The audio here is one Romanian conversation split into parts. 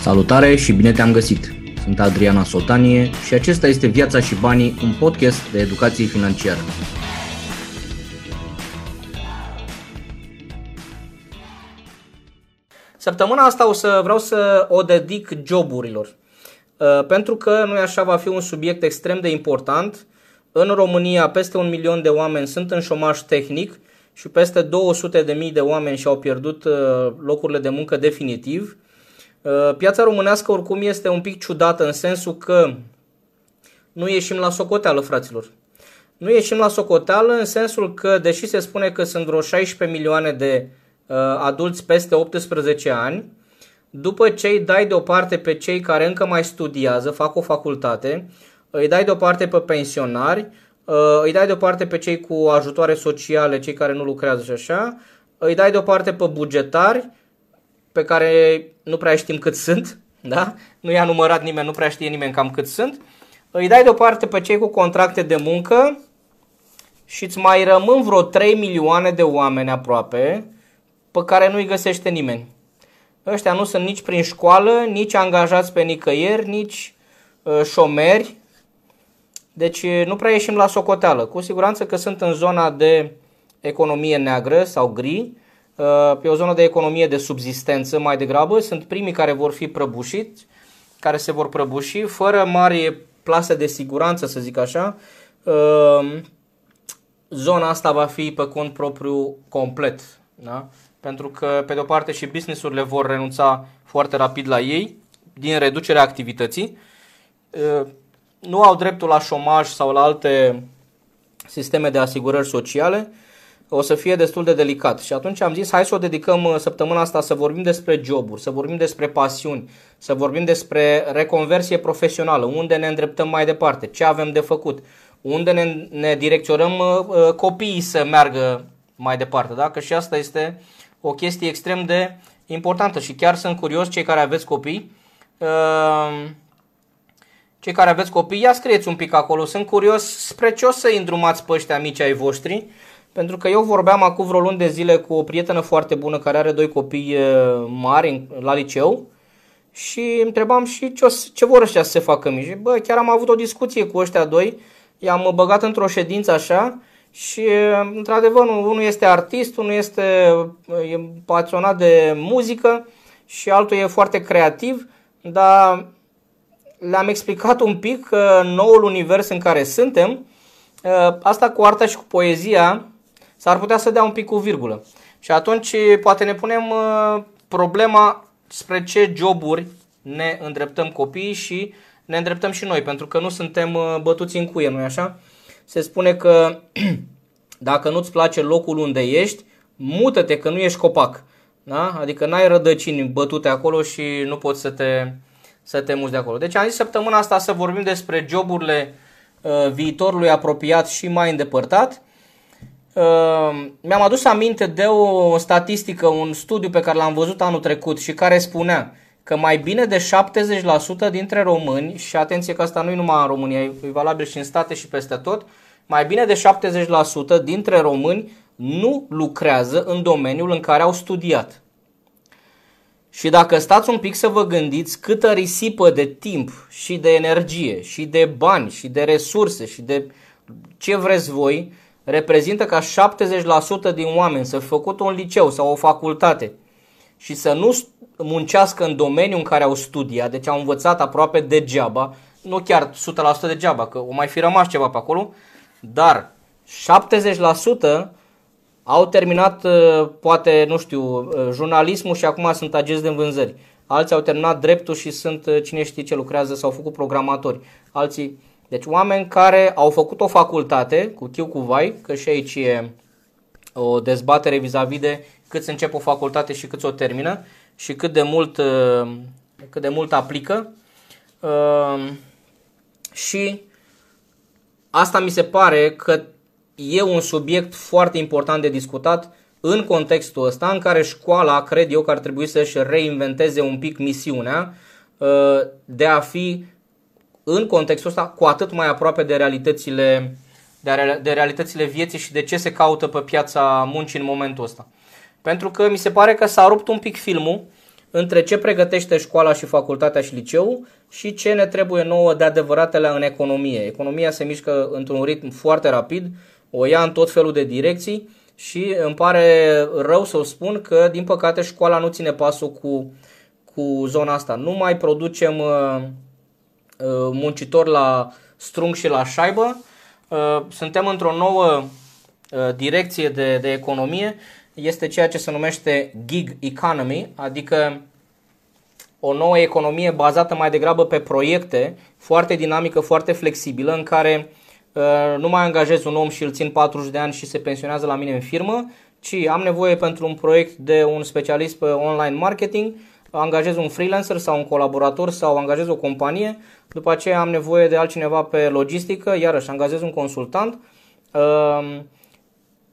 Salutare și bine te-am găsit! Sunt Adriana Sotanie și acesta este Viața și Banii, un podcast de educație financiară. Săptămâna asta o să vreau să o dedic joburilor. Uh, pentru că nu așa va fi un subiect extrem de important. În România peste un milion de oameni sunt în șomaj tehnic și peste 200 de mii de oameni și-au pierdut uh, locurile de muncă definitiv. Uh, piața românească oricum este un pic ciudată în sensul că nu ieșim la socoteală, fraților. Nu ieșim la socoteală în sensul că, deși se spune că sunt vreo 16 milioane de uh, adulți peste 18 ani, după ce îi dai deoparte pe cei care încă mai studiază, fac o facultate, îi dai deoparte pe pensionari, uh, îi dai deoparte pe cei cu ajutoare sociale, cei care nu lucrează și așa, îi dai deoparte pe bugetari, pe care nu prea știm cât sunt, da? Nu i-a numărat nimeni, nu prea știe nimeni cam cât sunt. Îi dai deoparte pe cei cu contracte de muncă și îți mai rămân vreo 3 milioane de oameni aproape pe care nu-i găsește nimeni. Ăștia nu sunt nici prin școală, nici angajați pe nicăieri, nici uh, șomeri. Deci nu prea ieșim la socoteală. Cu siguranță că sunt în zona de economie neagră sau gri, Uh, pe o zonă de economie de subzistență mai degrabă. Sunt primii care vor fi prăbușiți, care se vor prăbuși fără mari plase de siguranță, să zic așa. Uh, zona asta va fi pe cont propriu complet. Da? Pentru că, pe de-o parte, și businessurile vor renunța foarte rapid la ei, din reducerea activității. Uh, nu au dreptul la șomaj sau la alte sisteme de asigurări sociale o să fie destul de delicat. Și atunci am zis, hai să o dedicăm uh, săptămâna asta să vorbim despre joburi, să vorbim despre pasiuni, să vorbim despre reconversie profesională, unde ne îndreptăm mai departe, ce avem de făcut, unde ne, ne direcționăm uh, uh, copiii să meargă mai departe. Da? Că și asta este o chestie extrem de importantă și chiar sunt curios cei care aveți copii. Cei care aveți copii, ia scrieți un pic acolo. Sunt curios spre ce o să îndrumați pe ăștia mici ai voștri pentru că eu vorbeam acum vreo luni de zile cu o prietenă foarte bună care are doi copii mari la liceu și îmi întrebam și ce, o, ce vor ăștia să se facă mici. Bă, chiar am avut o discuție cu ăștia doi, i-am băgat într-o ședință așa și într-adevăr unul este artist, unul este e pasionat de muzică și altul e foarte creativ, dar le-am explicat un pic că noul univers în care suntem, asta cu arta și cu poezia s-ar putea să dea un pic cu virgulă. Și atunci poate ne punem uh, problema spre ce joburi ne îndreptăm copiii și ne îndreptăm și noi, pentru că nu suntem uh, bătuți în cuie, nu-i așa? Se spune că dacă nu-ți place locul unde ești, mută-te că nu ești copac. Da? Adică n-ai rădăcini bătute acolo și nu poți să te, să te muți de acolo. Deci am zis săptămâna asta să vorbim despre joburile uh, viitorului apropiat și mai îndepărtat Ehm, mi-am adus aminte de o statistică, un studiu pe care l-am văzut anul trecut și care spunea că mai bine de 70% dintre români, și atenție că asta nu e numai în România, e valabil și în state și peste tot, mai bine de 70% dintre români nu lucrează în domeniul în care au studiat. Și dacă stați un pic să vă gândiți câtă risipă de timp și de energie și de bani și de resurse și de ce vreți voi reprezintă ca 70% din oameni să fi făcut un liceu sau o facultate și să nu muncească în domeniul în care au studiat, deci au învățat aproape degeaba, nu chiar 100% degeaba, că o mai fi rămas ceva pe acolo, dar 70% au terminat, uh, poate, nu știu, uh, jurnalismul și acum sunt agenți de vânzări. Alții au terminat dreptul și sunt uh, cine știe ce lucrează sau au făcut programatori. Alții deci oameni care au făcut o facultate cu chiu cu vai, că și aici e o dezbatere vis-a-vis de cât se încep o facultate și cât o termină și cât de mult, uh, cât de mult aplică. Uh, și asta mi se pare că e un subiect foarte important de discutat în contextul ăsta în care școala, cred eu că ar trebui să-și reinventeze un pic misiunea uh, de a fi în contextul ăsta cu atât mai aproape de realitățile, de, de realitățile vieții și de ce se caută pe piața muncii în momentul ăsta. Pentru că mi se pare că s-a rupt un pic filmul între ce pregătește școala și facultatea și liceul și ce ne trebuie nouă de adevăratele în economie. Economia se mișcă într-un ritm foarte rapid, o ia în tot felul de direcții și îmi pare rău să o spun că, din păcate, școala nu ține pasul cu, cu zona asta. Nu mai producem uh, uh, muncitori la strung și la șaibă. Uh, suntem într-o nouă uh, direcție de, de economie. Este ceea ce se numește gig economy, adică o nouă economie bazată mai degrabă pe proiecte, foarte dinamică, foarte flexibilă, în care uh, nu mai angajez un om și îl țin 40 de ani și se pensionează la mine în firmă, ci am nevoie pentru un proiect de un specialist pe online marketing, angajez un freelancer sau un colaborator sau angajez o companie, după aceea am nevoie de altcineva pe logistică, iarăși angajez un consultant. Uh,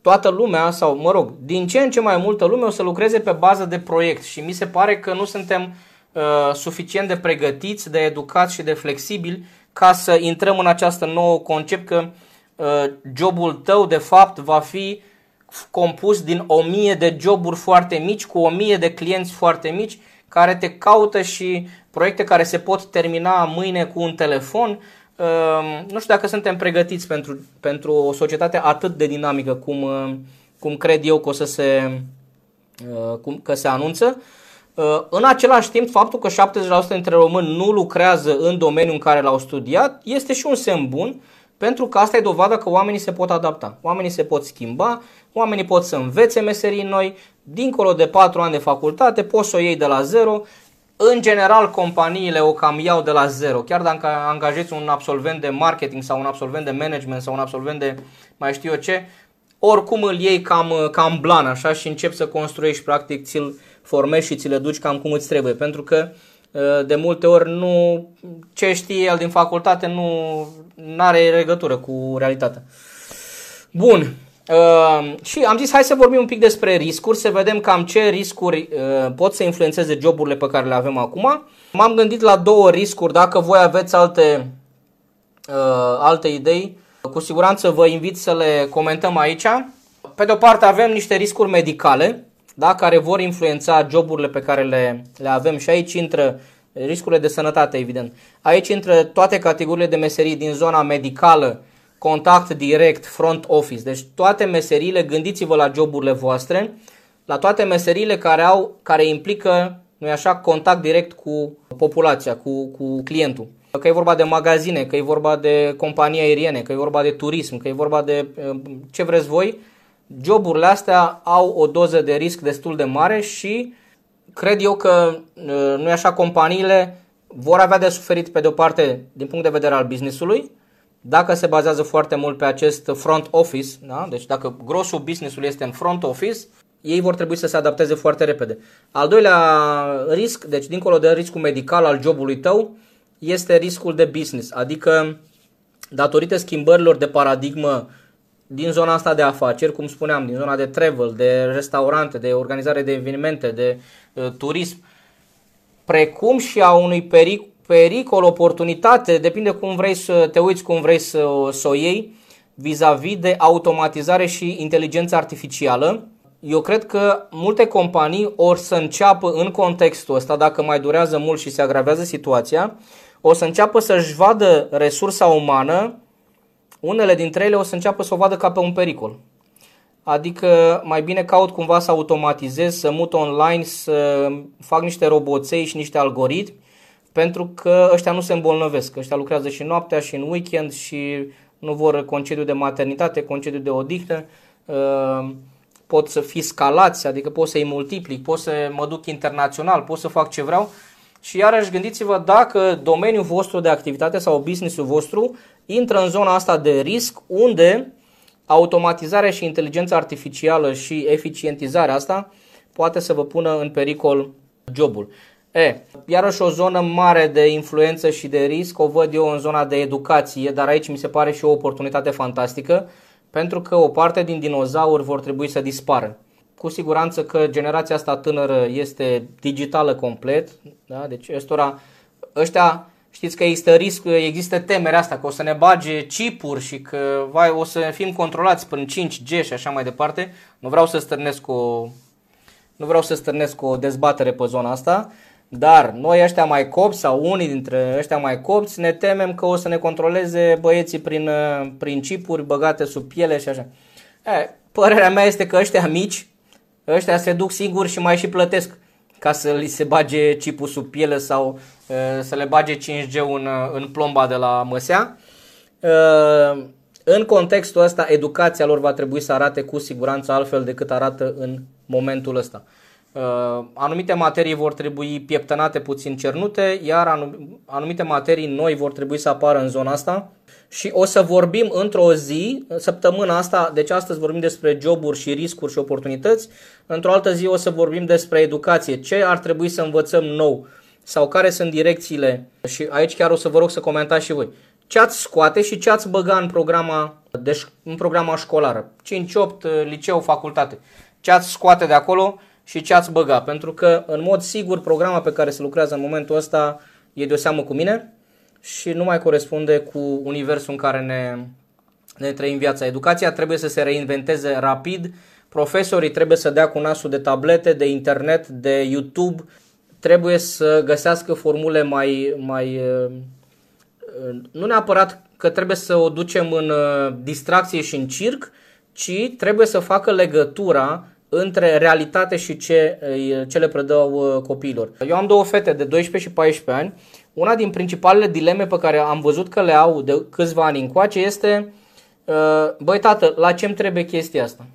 toată lumea, sau mă rog, din ce în ce mai multă lume o să lucreze pe bază de proiect și mi se pare că nu suntem Uh, suficient de pregătiți, de educați și de flexibili ca să intrăm în această nouă concept că uh, jobul tău de fapt va fi compus din o mie de joburi foarte mici cu o mie de clienți foarte mici care te caută și proiecte care se pot termina mâine cu un telefon. Uh, nu știu dacă suntem pregătiți pentru, pentru o societate atât de dinamică cum, cum cred eu că o să se, cum, că se anunță. Uh, în același timp, faptul că 70% dintre români nu lucrează în domeniul în care l-au studiat este și un semn bun, pentru că asta e dovada că oamenii se pot adapta, oamenii se pot schimba, oamenii pot să învețe meserii noi, dincolo de 4 ani de facultate, poți să o iei de la zero. În general, companiile o cam iau de la zero. Chiar dacă angajeți un absolvent de marketing sau un absolvent de management sau un absolvent de mai știu eu ce, oricum îl iei cam, cam blan așa și începi să construiești practic, ți-l, formezi și ți le duci cam cum îți trebuie. Pentru că uh, de multe ori nu ce știe el din facultate nu are legătură cu realitatea. Bun. Uh, și am zis hai să vorbim un pic despre riscuri, să vedem cam ce riscuri uh, pot să influențeze joburile pe care le avem acum. M-am gândit la două riscuri, dacă voi aveți alte, uh, alte idei, cu siguranță vă invit să le comentăm aici. Pe de o parte avem niște riscuri medicale, da, care vor influența joburile pe care le, le avem și aici intră riscurile de sănătate, evident. Aici intră toate categoriile de meserii din zona medicală, contact direct, front office. Deci toate meseriile, gândiți-vă la joburile voastre, la toate meseriile care au, care implică, nu așa, contact direct cu populația, cu, cu clientul. Că e vorba de magazine, că e vorba de companii aeriene, că e vorba de turism, că e vorba de ce vreți voi, joburile astea au o doză de risc destul de mare și cred eu că uh, nu e așa, companiile vor avea de suferit pe de o parte din punct de vedere al businessului, dacă se bazează foarte mult pe acest front office, da? deci dacă grosul businessului este în front office, ei vor trebui să se adapteze foarte repede. Al doilea risc, deci dincolo de riscul medical al jobului tău, este riscul de business, adică datorită schimbărilor de paradigmă din zona asta de afaceri, cum spuneam, din zona de travel, de restaurante, de organizare de evenimente, de uh, turism, precum și a unui peric, pericol, oportunitate, depinde cum vrei să te uiți, cum vrei să, să o iei, vis-a-vis de automatizare și inteligență artificială. Eu cred că multe companii or să înceapă în contextul ăsta, dacă mai durează mult și se agravează situația, o să înceapă să-și vadă resursa umană unele dintre ele o să înceapă să o vadă ca pe un pericol. Adică mai bine caut cumva să automatizez, să mut online, să fac niște roboței și niște algoritmi, pentru că ăștia nu se îmbolnăvesc. Ăștia lucrează și noaptea și în weekend și nu vor concediu de maternitate, concediu de odihnă, uh, pot să fii scalați, adică pot să-i multiplic, pot să mă duc internațional, pot să fac ce vreau. Și iarăși gândiți-vă dacă domeniul vostru de activitate sau businessul vostru intră în zona asta de risc unde automatizarea și inteligența artificială și eficientizarea asta poate să vă pună în pericol jobul. E, iarăși o zonă mare de influență și de risc o văd eu în zona de educație, dar aici mi se pare și o oportunitate fantastică pentru că o parte din dinozauri vor trebui să dispară. Cu siguranță că generația asta tânără este digitală complet, da? deci ăstora, ăștia Știți că există risc, există temerea asta că o să ne bage chipuri și că vai, o să fim controlați prin 5G și așa mai departe. Nu vreau să stârnesc o, Nu vreau să stârnesc o dezbatere pe zona asta, dar noi ăștia mai copți sau unii dintre ăștia mai copți ne temem că o să ne controleze băieții prin, uh, prin chipuri băgate sub piele și așa. E, părerea mea este că ăștia mici, ăștia se duc singuri și mai și plătesc ca să li se bage chipul sub piele sau uh, să le bage 5G în, uh, în plomba de la măsea. Uh, în contextul ăsta, educația lor va trebui să arate cu siguranță altfel decât arată în momentul ăsta. Uh, anumite materii vor trebui pieptănate puțin cernute, iar anumite materii noi vor trebui să apară în zona asta și o să vorbim într-o zi, săptămâna asta, deci astăzi vorbim despre joburi și riscuri și oportunități, într-o altă zi o să vorbim despre educație, ce ar trebui să învățăm nou sau care sunt direcțiile și aici chiar o să vă rog să comentați și voi. Ce ați scoate și ce ați băga în programa, de, în programa școlară, 5-8, liceu, facultate. Ce ați scoate de acolo și ce ați băga, pentru că în mod sigur programa pe care se lucrează în momentul ăsta e de o seamă cu mine și nu mai corespunde cu universul în care ne, ne trăim viața. Educația trebuie să se reinventeze rapid, profesorii trebuie să dea cu nasul de tablete, de internet, de YouTube, trebuie să găsească formule mai, mai nu neapărat că trebuie să o ducem în uh, distracție și în circ, ci trebuie să facă legătura între realitate și ce, ce le predau uh, copiilor. Eu am două fete de 12 și 14 ani. Una din principalele dileme pe care am văzut că le au de câțiva ani încoace este uh, Băi tată, la ce îmi trebuie chestia asta?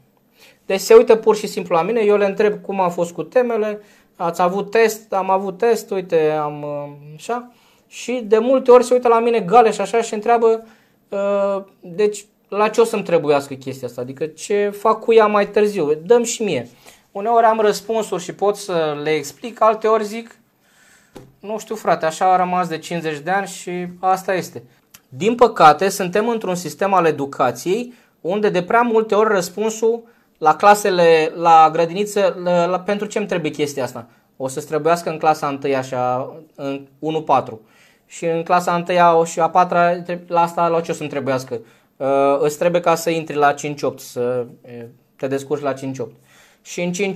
Deci se uită pur și simplu la mine, eu le întreb cum a fost cu temele, ați avut test, am avut test, uite, am așa. Și de multe ori se uită la mine gale și așa și întreabă, deci la ce o să-mi trebuiască chestia asta? Adică ce fac cu ea mai târziu? Dăm și mie. Uneori am răspunsuri și pot să le explic, alte ori zic, nu știu frate, așa a rămas de 50 de ani și asta este. Din păcate, suntem într-un sistem al educației unde de prea multe ori răspunsul la clasele, la grădiniță, la, la, pentru ce îmi trebuie chestia asta? O să-ți trebuiască în clasa 1 așa, în 1-4. Și în clasa 1 și a 4 la asta la ce o să-mi trebuiască? Uh, îți trebuie ca să intri la 5-8, să te descurci la 5-8. Și în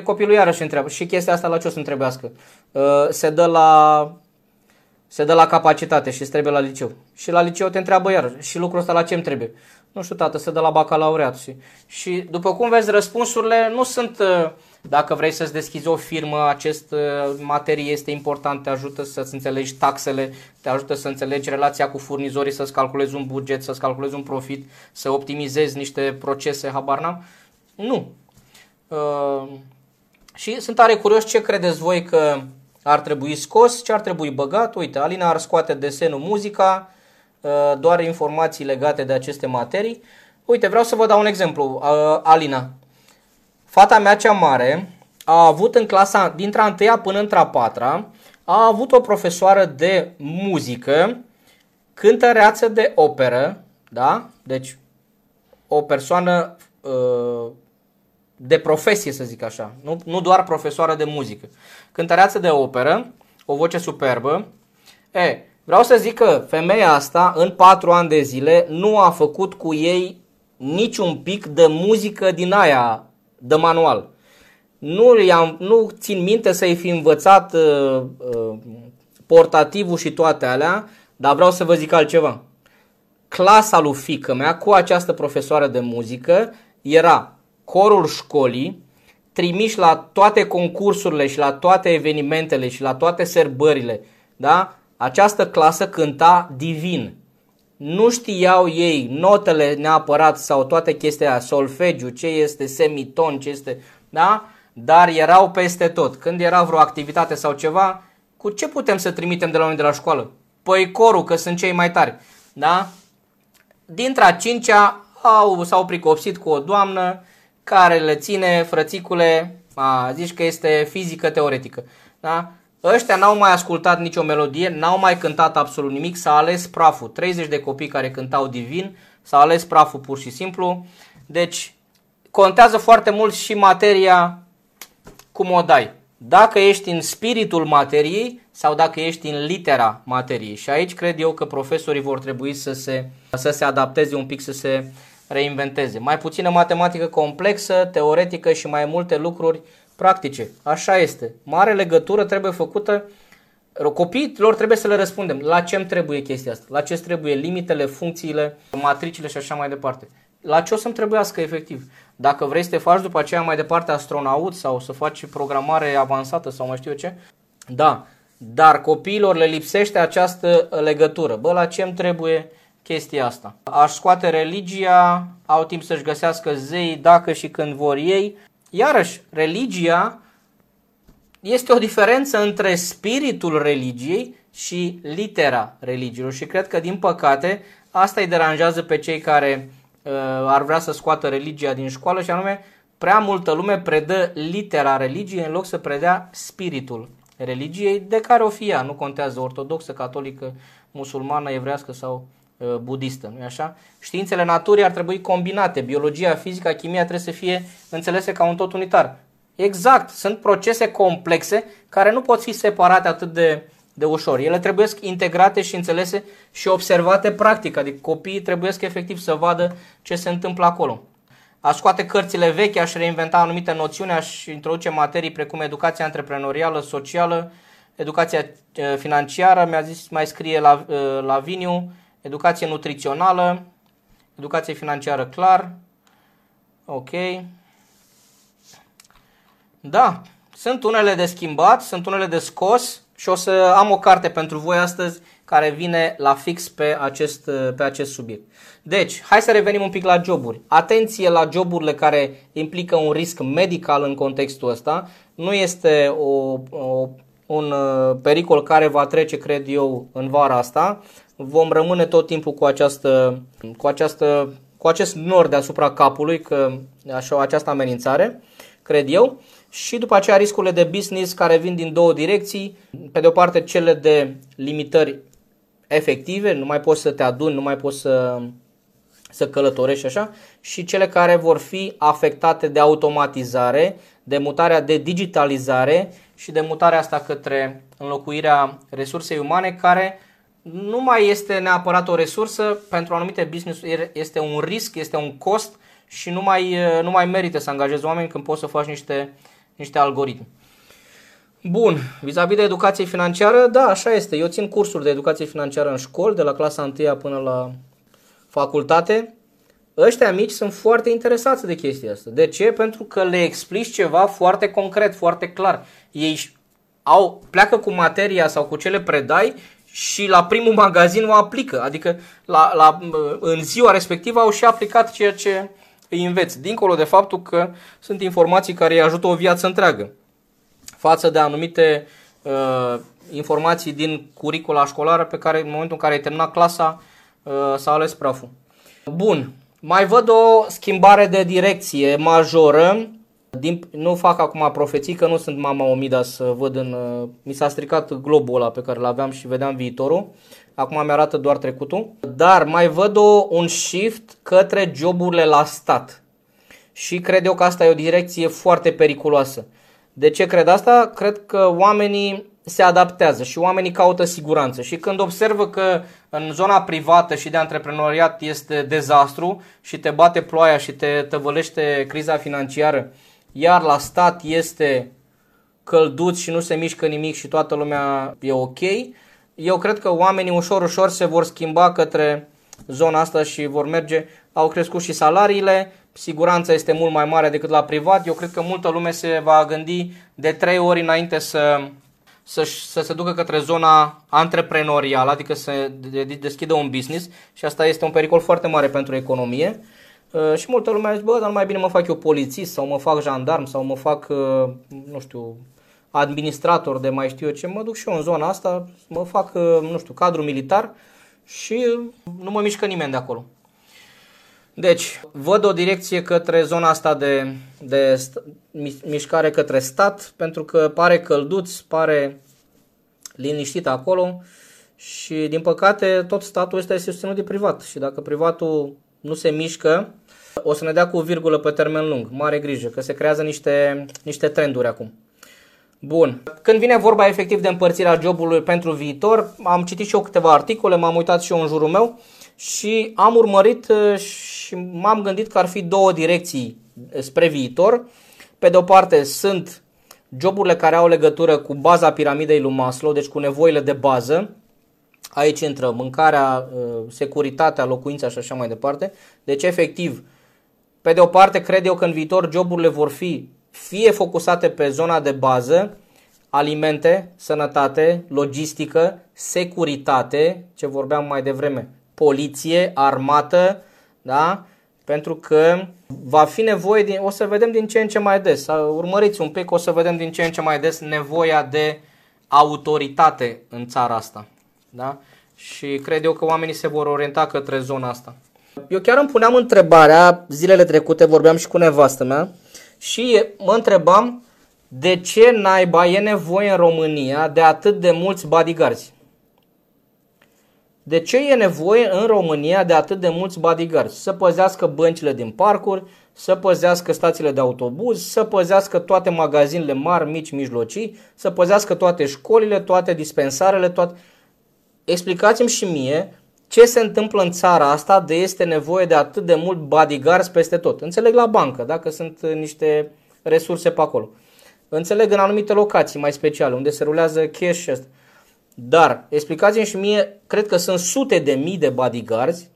5-8 copilul iarăși întreabă și chestia asta la ce o să întrebească? Uh, se dă la se dă la capacitate și îți trebuie la liceu. Și la liceu te întreabă iar și lucrul ăsta la ce îmi trebuie? Nu știu, tată, se dă la bacalaureat. Și, și după cum vezi, răspunsurile nu sunt uh, dacă vrei să-ți deschizi o firmă, acest uh, materie este important, te ajută să-ți înțelegi taxele, te ajută să înțelegi relația cu furnizorii, să-ți calculezi un buget, să-ți calculezi un profit, să optimizezi niște procese, habar n-am. Nu. Uh, și sunt tare curios ce credeți voi că ar trebui scos, ce ar trebui băgat. Uite, Alina ar scoate desenul, muzica, uh, doar informații legate de aceste materii. Uite, vreau să vă dau un exemplu. Uh, Alina, Fata mea cea mare a avut în clasa dintre a întâia până între a patra, a avut o profesoară de muzică, cântăreață de operă, da? Deci o persoană uh, de profesie, să zic așa, nu, nu doar profesoară de muzică. Cântăreață de operă, o voce superbă. E, vreau să zic că femeia asta, în patru ani de zile, nu a făcut cu ei niciun pic de muzică din aia de manual. Nu, i-am, nu țin minte să-i fi învățat uh, uh, portativul și toate alea, dar vreau să vă zic altceva. Clasa lui fică mea cu această profesoară de muzică era corul școlii, trimiși la toate concursurile și la toate evenimentele și la toate sărbările, da? Această clasă cânta divin nu știau ei notele neapărat sau toate chestia solfegiu, ce este semiton, ce este, da? Dar erau peste tot. Când era vreo activitate sau ceva, cu ce putem să trimitem de la noi de la școală? Păi corul, că sunt cei mai tari, da? Dintre a cincea au, s-au pricopsit cu o doamnă care le ține frățicule, a, zici că este fizică teoretică, da? Ăștia n-au mai ascultat nicio melodie, n-au mai cântat absolut nimic, s-a ales praful. 30 de copii care cântau divin, s-a ales praful pur și simplu. Deci contează foarte mult și materia cum o dai. Dacă ești în spiritul materiei sau dacă ești în litera materiei. Și aici cred eu că profesorii vor trebui să se, să se adapteze un pic, să se reinventeze. Mai puțină matematică complexă, teoretică și mai multe lucruri practice. Așa este. Mare legătură trebuie făcută Copiilor trebuie să le răspundem la ce îmi trebuie chestia asta, la ce îți trebuie limitele, funcțiile, matricile și așa mai departe. La ce o să-mi trebuiască efectiv. Dacă vrei să te faci după aceea mai departe astronaut sau să faci programare avansată sau mai știu eu ce, da, dar copiilor le lipsește această legătură. Bă, la ce îmi trebuie chestia asta? Aș scoate religia, au timp să-și găsească zei dacă și când vor ei. Iarăși, religia este o diferență între spiritul religiei și litera religiilor și cred că din păcate asta îi deranjează pe cei care uh, ar vrea să scoată religia din școală și anume prea multă lume predă litera religiei în loc să predea spiritul religiei de care o fie ea, nu contează ortodoxă, catolică, musulmană, evrească sau uh, budistă, nu așa? Științele naturii ar trebui combinate, biologia, fizica, chimia trebuie să fie înțelese ca un tot unitar. Exact, sunt procese complexe care nu pot fi separate atât de, de ușor. Ele trebuie integrate și înțelese și observate practic, adică copiii trebuie efectiv să vadă ce se întâmplă acolo. Aș scoate cărțile vechi, aș reinventa anumite noțiuni, aș introduce materii precum educația antreprenorială, socială, educația eh, financiară, mi-a zis, mai scrie la, eh, la Viniu, educație nutrițională, educație financiară clar, ok. Da, sunt unele de schimbat, sunt unele de scos și o să am o carte pentru voi astăzi care vine la fix pe acest, pe acest subiect. Deci, hai să revenim un pic la joburi. Atenție la joburile care implică un risc medical în contextul ăsta. Nu este o, o, un uh, pericol care va trece, cred eu, în vara asta. Vom rămâne tot timpul cu această, cu această cu acest nor deasupra capului, că așa, această amenințare, cred eu și după aceea riscurile de business care vin din două direcții. Pe de o parte cele de limitări efective, nu mai poți să te aduni, nu mai poți să, să călătorești așa, și cele care vor fi afectate de automatizare, de mutarea de digitalizare și de mutarea asta către înlocuirea resursei umane care nu mai este neapărat o resursă, pentru anumite business este un risc, este un cost și nu mai, nu mai merită să angajezi oameni când poți să faci niște niște algoritmi. Bun, vis-a-vis de educație financiară, da, așa este. Eu țin cursuri de educație financiară în școli, de la clasa 1 până la facultate. Ăștia mici sunt foarte interesați de chestia asta. De ce? Pentru că le explici ceva foarte concret, foarte clar. Ei au, pleacă cu materia sau cu ce le predai și la primul magazin o aplică. Adică la, la, în ziua respectivă au și aplicat ceea ce, îi înveți, dincolo de faptul că sunt informații care îi ajută o viață întreagă față de anumite uh, informații din curicula școlară pe care în momentul în care ai terminat clasa uh, s-a ales praful. Bun, mai văd o schimbare de direcție majoră. Din, nu fac acum profeții că nu sunt mama omida să văd în... Uh, mi s-a stricat globul ăla pe care l-aveam și vedeam viitorul. Acum mi-arată doar trecutul. Dar mai văd o, un shift către joburile la stat. Și cred eu că asta e o direcție foarte periculoasă. De ce cred asta? Cred că oamenii se adaptează și oamenii caută siguranță. Și când observă că în zona privată și de antreprenoriat este dezastru și te bate ploaia și te tăvălește criza financiară, iar la stat este călduț și nu se mișcă nimic și toată lumea e ok, eu cred că oamenii ușor, ușor se vor schimba către zona asta și vor merge. Au crescut și salariile, siguranța este mult mai mare decât la privat. Eu cred că multă lume se va gândi de trei ori înainte să, să, să se ducă către zona antreprenorială, adică să deschidă un business și asta este un pericol foarte mare pentru economie. Uh, și multă lume zice, bă, dar mai bine mă fac eu polițist sau mă fac jandarm sau mă fac, uh, nu știu, administrator de mai știu eu ce, mă duc și eu în zona asta, mă fac, uh, nu știu, cadru militar și nu mă mișcă nimeni de acolo. Deci, văd o direcție către zona asta de, de mișcare către stat, pentru că pare călduț, pare liniștit acolo și, din păcate, tot statul ăsta este susținut de privat și dacă privatul nu se mișcă, o să ne dea cu virgulă pe termen lung. Mare grijă, că se creează niște, niște trenduri acum. Bun. Când vine vorba efectiv de împărțirea jobului pentru viitor, am citit și eu câteva articole, m-am uitat și eu în jurul meu și am urmărit uh, și m-am gândit că ar fi două direcții spre viitor. Pe de o parte sunt joburile care au legătură cu baza piramidei lui Maslow, deci cu nevoile de bază, aici intră mâncarea, uh, securitatea, locuința și așa mai departe. Deci, efectiv, pe de o parte, cred eu că în viitor joburile vor fi fie focusate pe zona de bază, alimente, sănătate, logistică, securitate, ce vorbeam mai devreme, poliție, armată, da? Pentru că va fi nevoie, din, o să vedem din ce în ce mai des, urmăriți un pic, o să vedem din ce în ce mai des nevoia de autoritate în țara asta. Da? Și cred eu că oamenii se vor orienta către zona asta. Eu chiar îmi puneam întrebarea, zilele trecute vorbeam și cu nevastă mea și mă întrebam de ce naiba e nevoie în România de atât de mulți bodyguards? De ce e nevoie în România de atât de mulți bodyguards? Să păzească băncile din parcuri, să păzească stațiile de autobuz, să păzească toate magazinele mari, mici, mijlocii, să păzească toate școlile, toate dispensarele, toate... Explicați-mi și mie ce se întâmplă în țara asta de este nevoie de atât de mult bodyguards peste tot. Înțeleg la bancă, dacă sunt niște resurse pe acolo. Înțeleg în anumite locații mai speciale, unde se rulează cash și asta. Dar, explicați-mi și mie, cred că sunt sute de mii de bodyguards,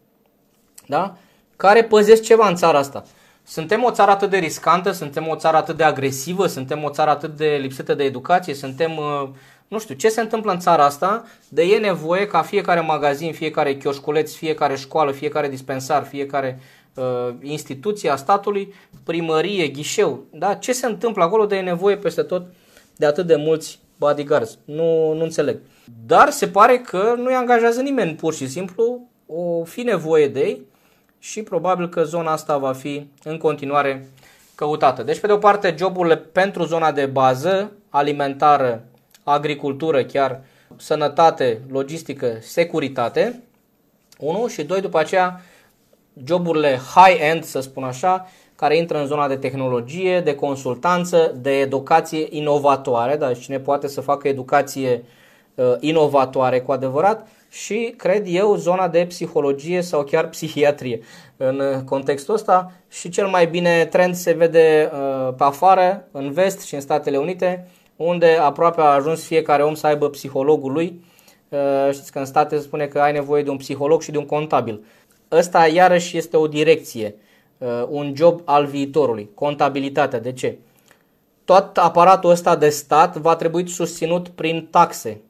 da? Care păzesc ceva în țara asta. Suntem o țară atât de riscantă, suntem o țară atât de agresivă, suntem o țară atât de lipsită de educație, suntem, uh, nu știu, ce se întâmplă în țara asta, de e nevoie ca fiecare magazin, fiecare chioșculeț, fiecare școală, fiecare dispensar, fiecare uh, instituție a statului, primărie, ghișeu, da? Ce se întâmplă acolo de e nevoie peste tot de atât de mulți bodyguards? Nu, nu înțeleg. Dar se pare că nu-i angajează nimeni, pur și simplu, o fi nevoie de ei și probabil că zona asta va fi în continuare căutată. Deci, pe de o parte, joburile pentru zona de bază, alimentară, agricultură, chiar sănătate, logistică, securitate, 1 și 2, după aceea, joburile high-end, să spun așa, care intră în zona de tehnologie, de consultanță, de educație inovatoare, dar cine poate să facă educație uh, inovatoare cu adevărat și, cred eu, zona de psihologie sau chiar psihiatrie. În contextul ăsta și cel mai bine trend se vede uh, pe afară, în vest și în Statele Unite, unde aproape a ajuns fiecare om să aibă psihologul lui. Uh, știți că în state se spune că ai nevoie de un psiholog și de un contabil. Ăsta iarăși este o direcție, uh, un job al viitorului, contabilitatea. De ce? Tot aparatul ăsta de stat va trebui susținut prin taxe.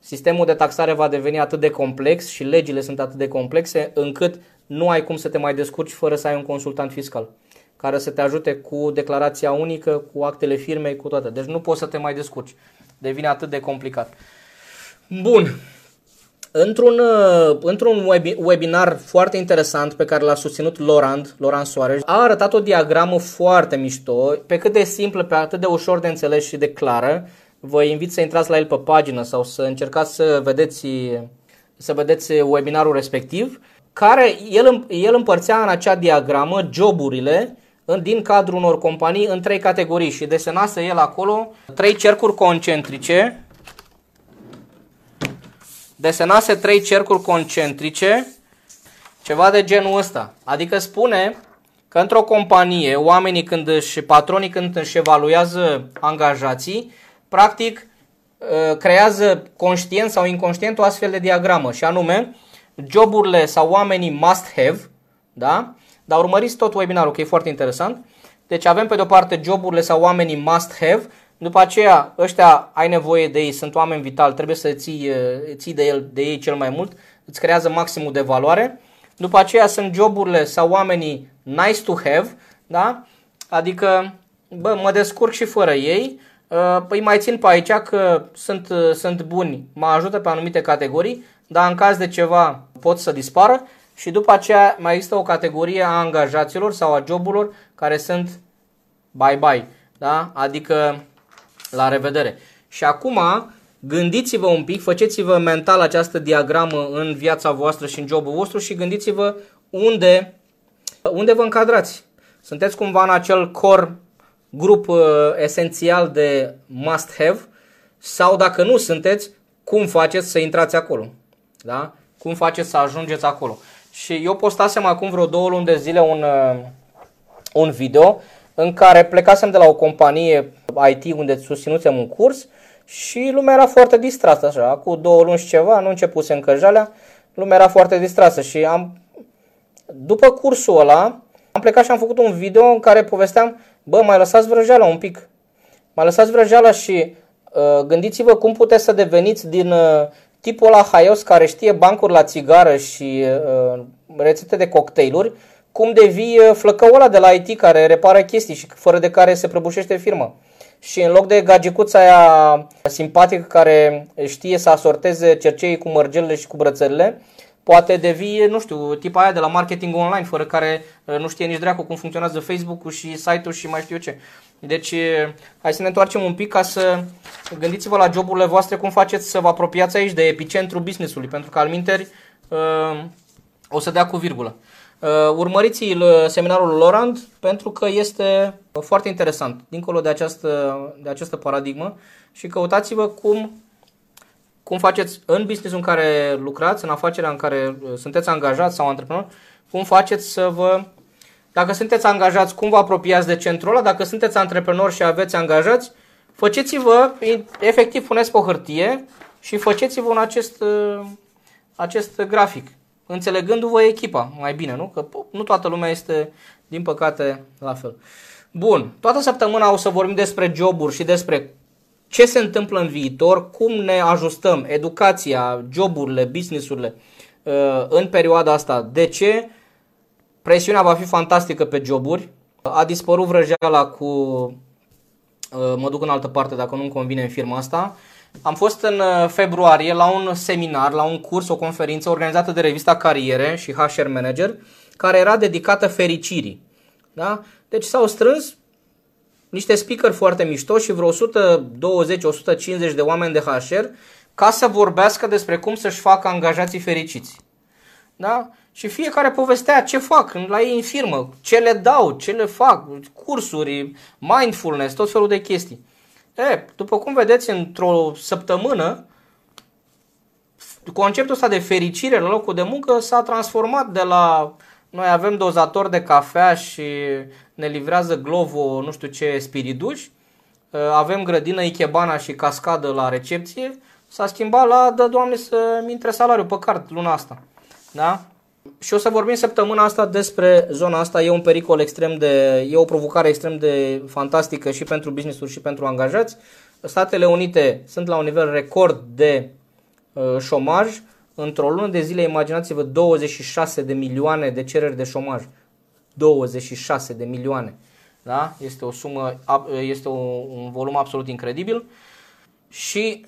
Sistemul de taxare va deveni atât de complex și legile sunt atât de complexe încât nu ai cum să te mai descurci fără să ai un consultant fiscal care să te ajute cu declarația unică, cu actele firmei, cu toate. Deci nu poți să te mai descurci. Devine atât de complicat. Bun. Într-un, uh, într-un webinar foarte interesant pe care l-a susținut Lorand, Lorand Soares, a arătat o diagramă foarte mișto, pe cât de simplă, pe atât de ușor de înțeles și de clară. Vă invit să intrați la el pe pagină sau să încercați să vedeți, să vedeți webinarul respectiv, care el, el împărțea în acea diagramă joburile din cadrul unor companii în trei categorii și desenase el acolo trei cercuri concentrice desenase trei cercuri concentrice, ceva de genul ăsta. Adică spune că într-o companie, oamenii când își, patronii când își evaluează angajații, practic ă, creează conștient sau inconștient o astfel de diagramă și anume joburile sau oamenii must have, da? Dar urmăriți tot webinarul că e foarte interesant. Deci avem pe de o parte joburile sau oamenii must have după aceea, ăștia ai nevoie de ei, sunt oameni vitali, trebuie să ții, ții de, el, de ei cel mai mult, îți creează maximul de valoare. După aceea sunt joburile sau oamenii nice to have, da? adică bă, mă descurc și fără ei, ă, păi mai țin pe aici că sunt, sunt buni, mă ajută pe anumite categorii, dar în caz de ceva pot să dispară și după aceea mai există o categorie a angajaților sau a joburilor care sunt bye-bye, da? adică la revedere. Și acum gândiți-vă un pic, faceți-vă mental această diagramă în viața voastră și în jobul vostru și gândiți-vă unde, unde vă încadrați. Sunteți cumva în acel core grup uh, esențial de must have sau dacă nu sunteți, cum faceți să intrați acolo? Da? Cum faceți să ajungeți acolo? Și eu postasem acum vreo două luni de zile un, uh, un video în care plecasem de la o companie IT unde susținusem un curs și lumea era foarte distrasă așa. Cu două luni și ceva, nu începuse încă jalea, lumea era foarte distrasă și am, după cursul ăla, am plecat și am făcut un video în care povesteam, bă, mai lăsați vrăjeala un pic. Mai lăsați vrăjeala și uh, gândiți-vă cum puteți să deveniți din uh, tipul ăla haios care știe bancuri la țigară și uh, rețete de cocktailuri, cum devii uh, flăcăul ăla de la IT care repară chestii și fără de care se prăbușește firma. Și în loc de gagicuța aia simpatică care știe să asorteze cercei cu mărgelele și cu brățările, poate devii, nu știu, tipa aia de la marketing online, fără care uh, nu știe nici dracu cum funcționează Facebook-ul și site-ul și mai știu eu ce. Deci, uh, hai să ne întoarcem un pic ca să gândiți-vă la joburile voastre cum faceți să vă apropiați aici de epicentru business-ului, pentru că al minteri o să dea cu virgulă. Uh, urmăriți seminarul Lorand pentru că este foarte interesant, dincolo de această, de această paradigmă și căutați-vă cum, cum faceți în business în care lucrați, în afacerea în care uh, sunteți angajați sau antreprenori, cum faceți să vă dacă sunteți angajați, cum vă apropiați de centrul ăla? Dacă sunteți antreprenori și aveți angajați, faceți-vă, efectiv puneți pe hârtie și faceți-vă un acest, uh, acest grafic înțelegându-vă echipa mai bine, nu? Că nu toată lumea este, din păcate, la fel. Bun, toată săptămâna o să vorbim despre joburi și despre ce se întâmplă în viitor, cum ne ajustăm educația, joburile, businessurile uh, în perioada asta. De ce? Presiunea va fi fantastică pe joburi. A dispărut vrăjeala cu uh, mă duc în altă parte dacă nu-mi convine în firma asta am fost în uh, februarie la un seminar, la un curs, o conferință organizată de revista Cariere și HR Manager, care era dedicată fericirii. Da? Deci s-au strâns niște speaker foarte mișto și vreo 120-150 de oameni de HR ca să vorbească despre cum să-și facă angajații fericiți. Da? Și fiecare povestea ce fac la ei în firmă, ce le dau, ce le fac, cursuri, mindfulness, tot felul de chestii. E, după cum vedeți, într-o săptămână, conceptul ăsta de fericire la locul de muncă s-a transformat de la noi avem dozator de cafea și ne livrează Glovo, nu știu ce, spiriduși, avem grădină Ikebana și cascadă la recepție, s-a schimbat la, dă doamne să-mi intre salariul pe card luna asta. Da? Și o să vorbim săptămâna asta despre zona asta. E un pericol extrem de, e o provocare extrem de fantastică și pentru business și pentru angajați. Statele Unite sunt la un nivel record de uh, șomaj. Într-o lună de zile, imaginați-vă 26 de milioane de cereri de șomaj. 26 de milioane. Da? Este o sumă, este un volum absolut incredibil. Și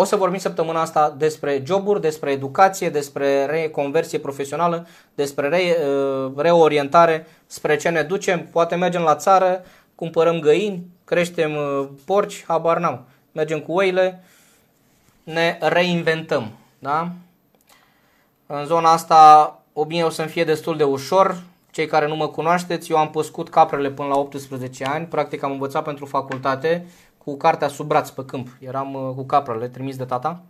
o să vorbim săptămâna asta despre joburi, despre educație, despre reconversie profesională, despre re, uh, reorientare, spre ce ne ducem. Poate mergem la țară, cumpărăm găini, creștem uh, porci, habar n-am. Mergem cu oile, ne reinventăm. Da? În zona asta, o bine o să-mi fie destul de ușor. Cei care nu mă cunoașteți, eu am păscut caprele până la 18 ani, practic am învățat pentru facultate, cu cartea sub braț pe câmp. Eram uh, cu caprele trimis de tata.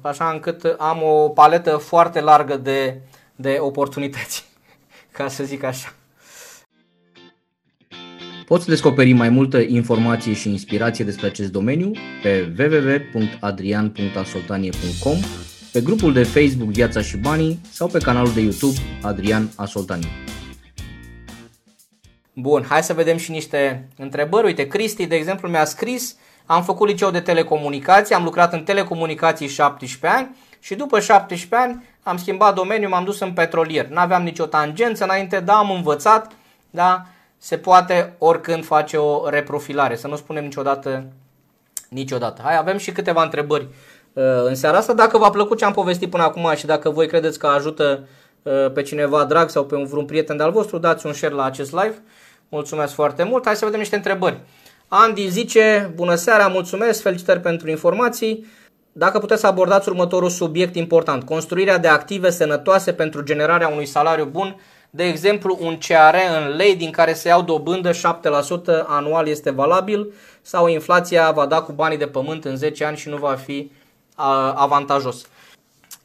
Așa încât am o paletă foarte largă de, de oportunități, ca să zic așa. Poți descoperi mai multă informație și inspirație despre acest domeniu pe www.adrian.asoltanie.com, pe grupul de Facebook Viața și Banii sau pe canalul de YouTube Adrian Asoltanie. Bun, hai să vedem și niște întrebări. Uite, Cristi, de exemplu, mi-a scris, am făcut liceu de telecomunicații, am lucrat în telecomunicații 17 ani și după 17 ani am schimbat domeniul, m-am dus în petrolier. N-aveam nicio tangență înainte, dar am învățat, da, se poate oricând face o reprofilare, să nu spunem niciodată niciodată. Hai, avem și câteva întrebări uh, în seara asta. Dacă v-a plăcut ce am povestit până acum și dacă voi credeți că ajută uh, pe cineva drag sau pe un vreun prieten de-al vostru, dați un share la acest live. Mulțumesc foarte mult. Hai să vedem niște întrebări. Andy zice, bună seara, mulțumesc, felicitări pentru informații. Dacă puteți să abordați următorul subiect important, construirea de active sănătoase pentru generarea unui salariu bun, de exemplu un CR în lei din care se iau dobândă 7% anual este valabil sau inflația va da cu banii de pământ în 10 ani și nu va fi avantajos.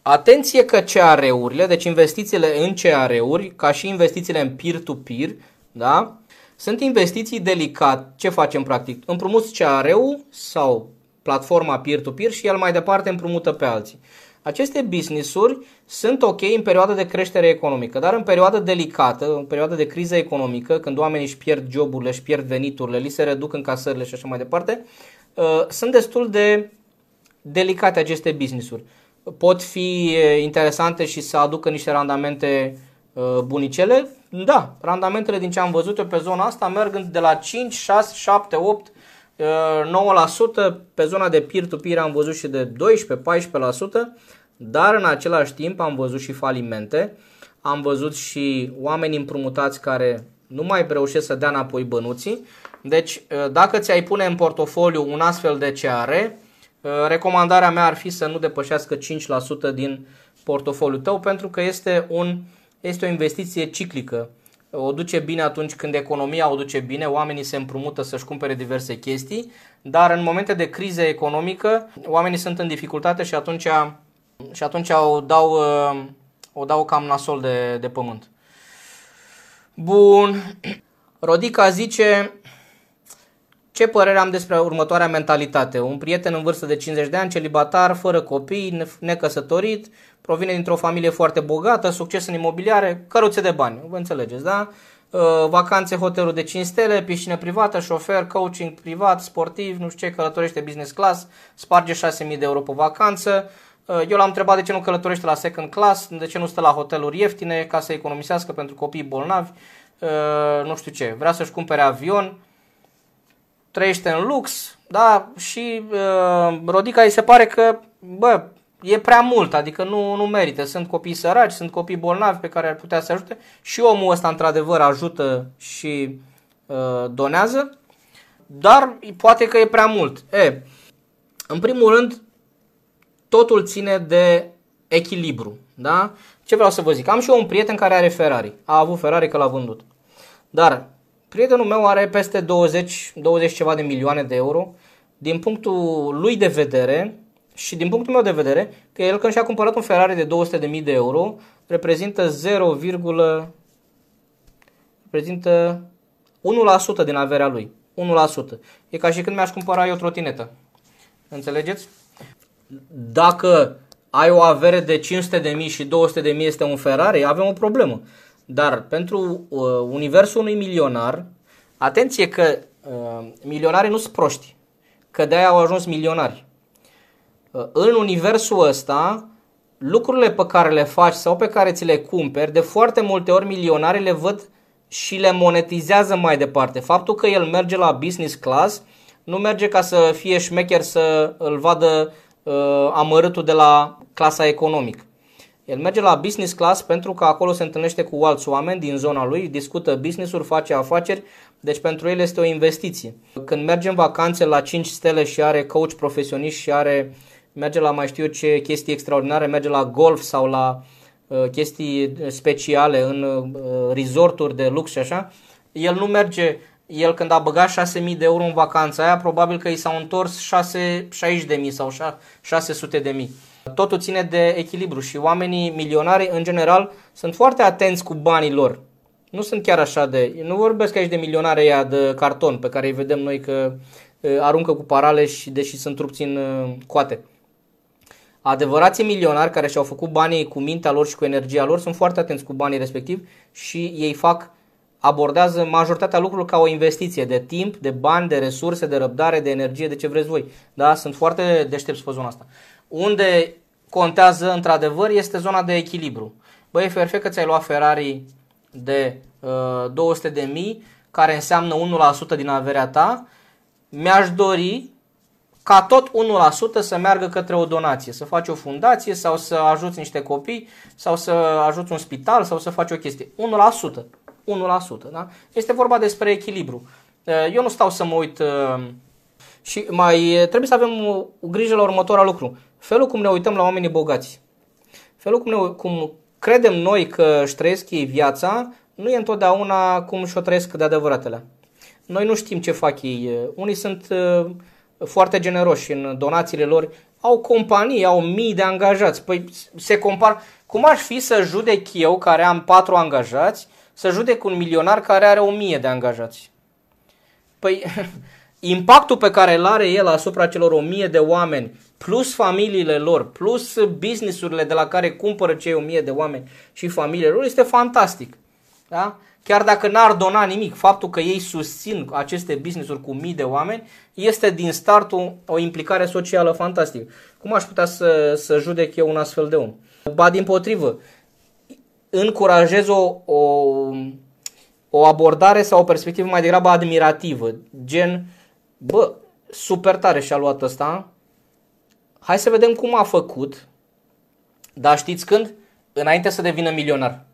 Atenție că CR-urile, deci investițiile în CR-uri, ca și investițiile în peer-to-peer, da? Sunt investiții delicate. Ce facem practic? Împrumuți CR-ul sau platforma peer-to-peer și el mai departe împrumută pe alții. Aceste business-uri sunt ok în perioada de creștere economică, dar în perioada delicată, în perioada de criză economică, când oamenii își pierd joburile, își pierd veniturile, li se reduc încasările și așa mai departe, uh, sunt destul de delicate aceste business-uri. Pot fi uh, interesante și să aducă niște randamente uh, bunicele? Da, randamentele din ce am văzut eu pe zona asta merg de la 5, 6, 7, 8, 9%, pe zona de peer-to-peer am văzut și de 12-14%, dar în același timp am văzut și falimente, am văzut și oameni împrumutați care nu mai reușesc să dea înapoi bănuții. Deci, ă, dacă ți-ai pune în portofoliu un astfel de CR, ă, recomandarea mea ar fi să nu depășească 5% din portofoliul tău, pentru că este, un, este o investiție ciclică. O duce bine atunci când economia o duce bine, oamenii se împrumută să-și cumpere diverse chestii, dar în momente de criză economică, oamenii sunt în dificultate și atunci și atunci o dau, uh, o dau cam nasol de, de pământ. Bun. Rodica zice ce părere am despre următoarea mentalitate? Un prieten în vârstă de 50 de ani, celibatar, fără copii, necăsătorit, provine dintr-o familie foarte bogată, succes în imobiliare, căruțe de bani, vă înțelegeți, da? Uh, vacanțe, hotelul de 5 stele, piscină privată, șofer, coaching privat, sportiv, nu știu ce, călătorește business class, sparge 6.000 de euro pe vacanță, Uh, eu l-am întrebat de ce nu călătorește la second class, de ce nu stă la hoteluri ieftine ca să economisească pentru copii bolnavi, uh, nu știu ce. Vrea să-și cumpere avion, trăiește în lux, da, și uh, Rodica îi se pare că, bă, e prea mult, adică nu, nu merită. Sunt copii săraci, sunt copii bolnavi pe care ar putea să ajute și omul ăsta într-adevăr ajută și uh, donează, dar poate că e prea mult. E, în primul rând, totul ține de echilibru. Da? Ce vreau să vă zic? Am și eu un prieten care are Ferrari. A avut Ferrari că l-a vândut. Dar prietenul meu are peste 20, 20 ceva de milioane de euro. Din punctul lui de vedere și din punctul meu de vedere, că el când și-a cumpărat un Ferrari de 200.000 de euro, reprezintă 0, reprezintă 1% din averea lui. 1%. E ca și când mi-aș cumpăra eu o trotinetă. Înțelegeți? Dacă ai o avere de 500 de mii și 200 de mii este un Ferrari, avem o problemă. Dar pentru uh, universul unui milionar, atenție că uh, milionarii nu sunt proști, că de-aia au ajuns milionari. Uh, în universul ăsta, lucrurile pe care le faci sau pe care ți le cumperi, de foarte multe ori milionarii le văd și le monetizează mai departe. Faptul că el merge la business class nu merge ca să fie șmecher să îl vadă uh, amărâtul de la clasa economică. El merge la business class pentru că acolo se întâlnește cu alți oameni din zona lui, discută business-uri, face afaceri, deci pentru el este o investiție. Când merge în vacanțe la 5 stele și are coach profesionist și are merge la mai știu eu ce chestii extraordinare, merge la golf sau la uh, chestii speciale în uh, resorturi de lux și așa, el nu merge el când a băgat 6.000 de euro în vacanța aia, probabil că i s-au întors 60.000 sau 600.000. Totul ține de echilibru și oamenii milionari în general sunt foarte atenți cu banii lor. Nu sunt chiar așa de... Nu vorbesc aici de milionare aia de carton pe care îi vedem noi că aruncă cu parale și deși sunt rupți în coate. Adevărații milionari care și-au făcut banii cu mintea lor și cu energia lor sunt foarte atenți cu banii respectiv și ei fac abordează majoritatea lucrurilor ca o investiție de timp, de bani, de resurse, de răbdare, de energie, de ce vreți voi. Da? Sunt foarte deștepți pe zona asta. Unde contează într-adevăr este zona de echilibru. Băi, e perfect că ți-ai luat Ferrari de uh, 200 de mii, care înseamnă 1% din averea ta, mi-aș dori ca tot 1% să meargă către o donație, să faci o fundație sau să ajuți niște copii sau să ajuți un spital sau să faci o chestie. 1%. 1%. Da? Este vorba despre echilibru. Eh, eu nu stau să mă uit eh, și mai eh, trebuie să avem o grijă la următorul lucru. Felul cum ne uităm la oamenii bogați. Felul cum, ne, cum credem noi că își trăiesc ei viața, nu e întotdeauna cum și-o trăiesc de adevăratele. Noi nu știm ce fac ei. Unii sunt foarte generoși în donațiile lor, au companii, au mii de angajați. Păi se compar. Cum aș fi să judec eu, care am patru angajați, să judec un milionar care are o mie de angajați? Păi, impactul pe care îl are el asupra celor o mie de oameni, plus familiile lor, plus businessurile de la care cumpără cei o mie de oameni și familiile lor, este fantastic. Da? Chiar dacă n-ar dona nimic, faptul că ei susțin aceste business-uri cu mii de oameni este din startul o implicare socială fantastică. Cum aș putea să, să judec eu un astfel de om? Ba din potrivă, încurajez o, o, o abordare sau o perspectivă mai degrabă admirativă, gen, bă, super tare și-a luat ăsta, hai să vedem cum a făcut, dar știți când? Înainte să devină milionar.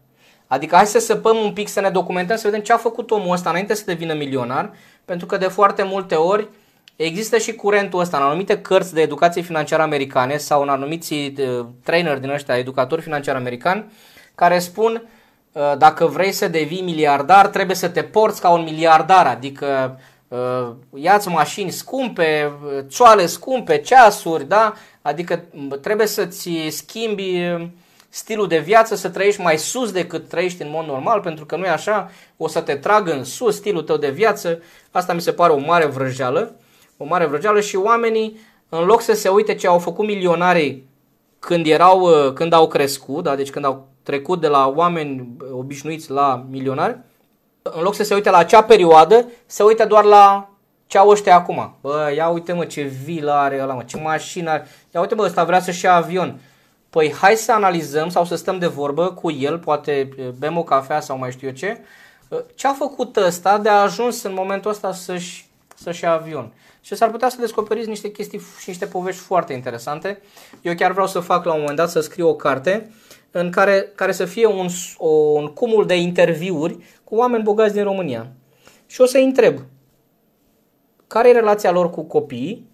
Adică hai să săpăm un pic, să ne documentăm, să vedem ce a făcut omul ăsta înainte să devină milionar, pentru că de foarte multe ori există și curentul ăsta în anumite cărți de educație financiară americane sau în anumiți uh, trainer din ăștia, educatori financiari americani, care spun uh, dacă vrei să devii miliardar, trebuie să te porți ca un miliardar, adică uh, ia-ți mașini scumpe, țoale scumpe, ceasuri, da? Adică trebuie să-ți schimbi stilul de viață, să trăiești mai sus decât trăiești în mod normal, pentru că nu e așa, o să te tragă în sus stilul tău de viață. Asta mi se pare o mare vrăjeală, o mare vrăjeală și oamenii, în loc să se uite ce au făcut milionarii când, erau, uh, când au crescut, da? deci când au trecut de la oameni obișnuiți la milionari, în loc să se uite la acea perioadă, se uită doar la ce au ăștia acum. Bă, ia uite mă ce vilă are ăla, mă, ce mașină are. Ia uite mă, ăsta vrea să-și ia avion. Păi hai să analizăm sau să stăm de vorbă cu el, poate bem o cafea sau mai știu eu ce, ce a făcut ăsta de a ajuns în momentul ăsta să-și, să-și ia avion. Și s-ar putea să descoperiți niște chestii și niște povești foarte interesante. Eu chiar vreau să fac la un moment dat să scriu o carte în care, care să fie un, o, un cumul de interviuri cu oameni bogați din România. Și o să-i întreb care e relația lor cu copiii,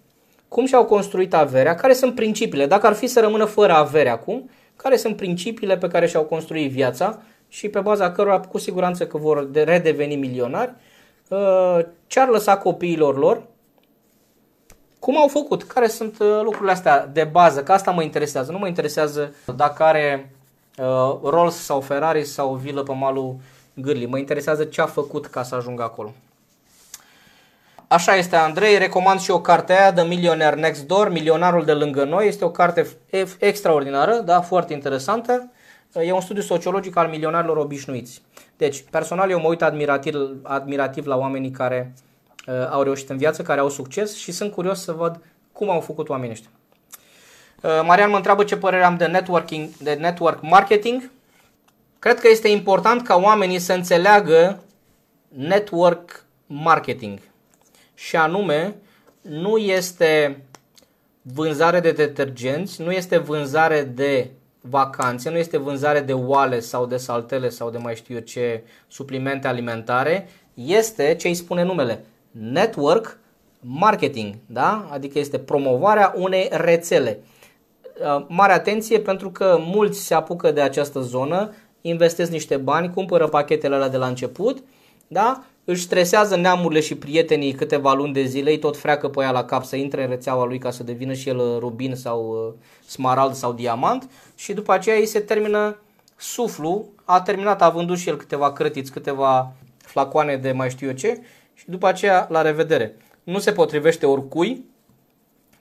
cum și-au construit averea, care sunt principiile, dacă ar fi să rămână fără avere acum, care sunt principiile pe care și-au construit viața și pe baza cărora cu siguranță că vor redeveni milionari, uh, ce ar lăsa copiilor lor, cum au făcut, care sunt uh, lucrurile astea de bază, că asta mă interesează, nu mă interesează dacă are uh, Rolls sau Ferrari sau vilă pe malul gârlii, mă interesează ce a făcut ca să ajungă acolo. Așa este, Andrei. Recomand și o carte aia, The Millionaire Next Door, Milionarul de lângă noi. Este o carte extraordinară, da, foarte interesantă. E un studiu sociologic al milionarilor obișnuiți. Deci, personal, eu mă uit admirativ, admirativ la oamenii care uh, au reușit în viață, care au succes și sunt curios să văd cum au făcut oamenii ăștia. Uh, Marian mă întreabă ce părere am de networking, de network marketing. Cred că este important ca oamenii să înțeleagă network marketing și anume nu este vânzare de detergenți, nu este vânzare de vacanțe, nu este vânzare de oale sau de saltele sau de mai știu eu ce suplimente alimentare, este ce îi spune numele, network marketing, da? adică este promovarea unei rețele. Uh, mare atenție pentru că mulți se apucă de această zonă, investesc niște bani, cumpără pachetele alea de la început, da? își stresează neamurile și prietenii câteva luni de zile, îi tot freacă pe ea la cap să intre în rețeaua lui ca să devină și el uh, rubin sau uh, smarald sau diamant și după aceea îi se termină suflu, a terminat, a vândut și el câteva crătiți, câteva flacoane de mai știu eu ce și după aceea la revedere. Nu se potrivește oricui,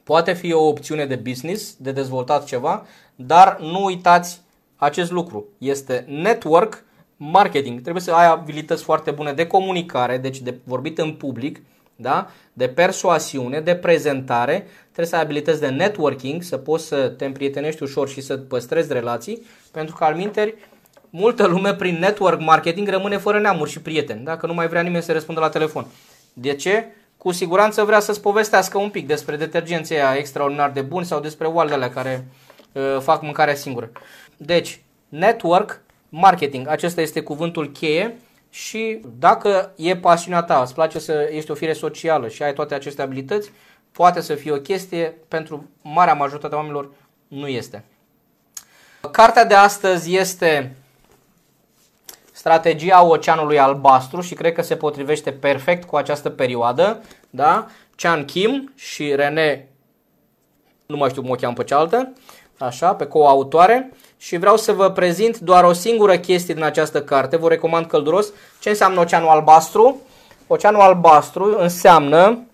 poate fi o opțiune de business, de dezvoltat ceva, dar nu uitați acest lucru. Este network marketing. Trebuie să ai abilități foarte bune de comunicare, deci de vorbit în public, da? de persoasiune, de prezentare, trebuie să ai abilități de networking, să poți să te împrietenești ușor și să păstrezi relații, pentru că al minteri, multă lume prin network marketing rămâne fără neamuri și prieteni, dacă nu mai vrea nimeni să răspundă la telefon. De ce? Cu siguranță vrea să-ți povestească un pic despre detergenții aia extraordinar de buni sau despre oalele care uh, fac mâncarea singură. Deci, network marketing. Acesta este cuvântul cheie și dacă e pasiunea ta, îți place să ești o fire socială și ai toate aceste abilități, poate să fie o chestie, pentru marea majoritate a oamenilor nu este. Cartea de astăzi este Strategia Oceanului Albastru și cred că se potrivește perfect cu această perioadă. Da? Chan Kim și René, nu mai știu cum o cheamă pe cealaltă, așa, pe coautoare și vreau să vă prezint doar o singură chestie din această carte, vă recomand călduros, ce înseamnă Oceanul Albastru. Oceanul Albastru înseamnă,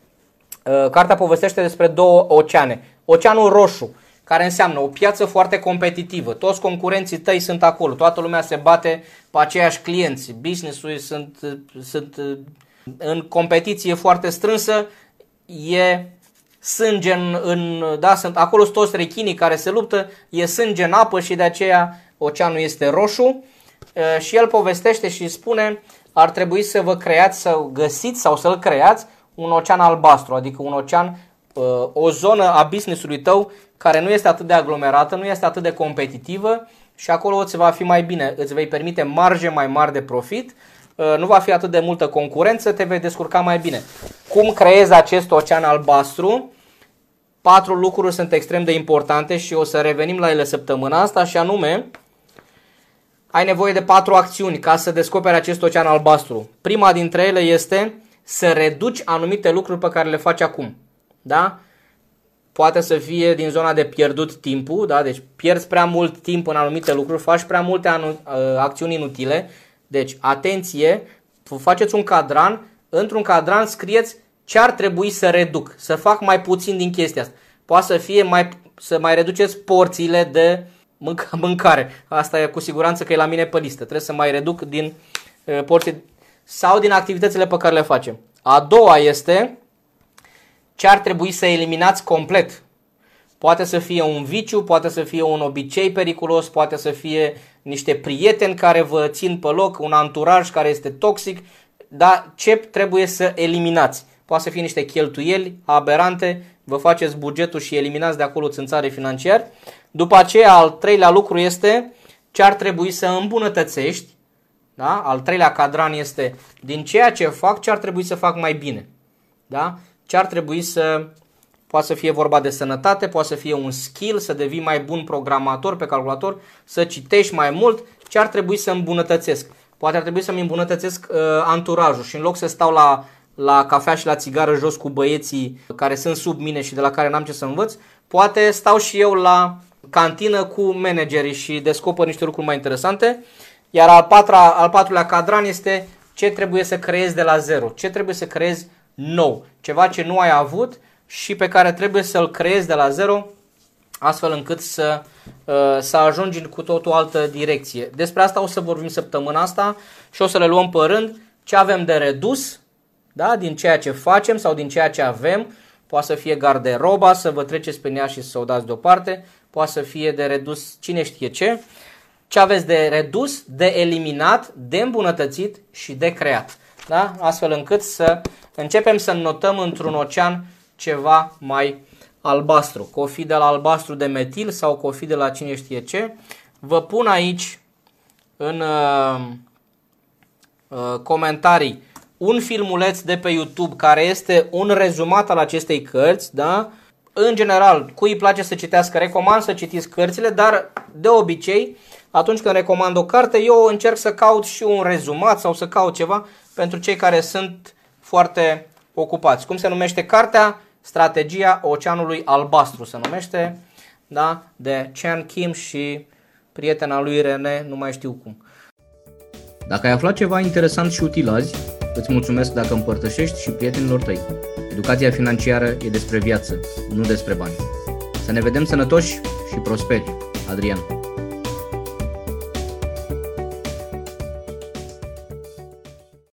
uh, cartea povestește despre două oceane. Oceanul Roșu, care înseamnă o piață foarte competitivă. Toți concurenții tăi sunt acolo, toată lumea se bate pe aceiași clienți, business-ul sunt, sunt uh, în competiție foarte strânsă, e sânge în, în da, sunt, acolo sunt toți rechinii care se luptă, e sânge în apă și de aceea oceanul este roșu și el povestește și spune ar trebui să vă creați, să găsiți sau să-l creați un ocean albastru, adică un ocean, o zonă a business-ului tău care nu este atât de aglomerată, nu este atât de competitivă și acolo îți va fi mai bine, îți vei permite marge mai mari de profit, nu va fi atât de multă concurență, te vei descurca mai bine. Cum creezi acest ocean albastru? Patru lucruri sunt extrem de importante și o să revenim la ele săptămâna asta și anume ai nevoie de patru acțiuni ca să descoperi acest ocean albastru. Prima dintre ele este să reduci anumite lucruri pe care le faci acum. Da? Poate să fie din zona de pierdut timpul, da? deci pierzi prea mult timp în anumite lucruri, faci prea multe anu- ă, acțiuni inutile. Deci, atenție, faceți un cadran, într-un cadran scrieți ce ar trebui să reduc, să fac mai puțin din chestia asta. Poate să fie mai, să mai reduceți porțiile de mâncare. Asta e cu siguranță că e la mine pe listă. Trebuie să mai reduc din uh, porții sau din activitățile pe care le facem. A doua este ce ar trebui să eliminați complet. Poate să fie un viciu, poate să fie un obicei periculos, poate să fie niște prieteni care vă țin pe loc, un anturaj care este toxic, dar ce trebuie să eliminați? Poate să fie niște cheltuieli aberante, vă faceți bugetul și eliminați de acolo țânțare financiar. După aceea, al treilea lucru este ce ar trebui să îmbunătățești. Da? Al treilea cadran este din ceea ce fac, ce ar trebui să fac mai bine. Da? Ce ar trebui să, poate să fie vorba de sănătate, poate să fie un skill, să devii mai bun programator pe calculator, să citești mai mult, ce ar trebui să îmbunătățesc. Poate ar trebui să-mi îmbunătățesc uh, anturajul și în loc să stau la la cafea și la țigară jos cu băieții care sunt sub mine și de la care n-am ce să învăț, poate stau și eu la cantină cu managerii și descoper niște lucruri mai interesante. Iar al, patra, al patrulea cadran este ce trebuie să creezi de la zero, ce trebuie să creezi nou, ceva ce nu ai avut și pe care trebuie să-l creezi de la zero astfel încât să, uh, să ajungi cu tot o altă direcție. Despre asta o să vorbim săptămâna asta și o să le luăm pe rând ce avem de redus da? din ceea ce facem sau din ceea ce avem. Poate să fie garderoba, să vă treceți pe ea și să o dați deoparte. Poate să fie de redus cine știe ce. Ce aveți de redus, de eliminat, de îmbunătățit și de creat. Da? Astfel încât să începem să notăm într-un ocean ceva mai albastru. Cofi de la albastru de metil sau cofi de la cine știe ce. Vă pun aici în uh, uh, comentarii un filmuleț de pe YouTube care este un rezumat al acestei cărți, da? În general, cui îi place să citească, recomand să citiți cărțile, dar de obicei, atunci când recomand o carte, eu încerc să caut și un rezumat sau să caut ceva pentru cei care sunt foarte ocupați. Cum se numește cartea? Strategia Oceanului Albastru se numește, da? De Chan Kim și prietena lui Rene, nu mai știu cum. Dacă ai aflat ceva interesant și util azi, Îți mulțumesc dacă împărtășești și prietenilor tăi. Educația financiară e despre viață, nu despre bani. Să ne vedem sănătoși și prosperi. Adrian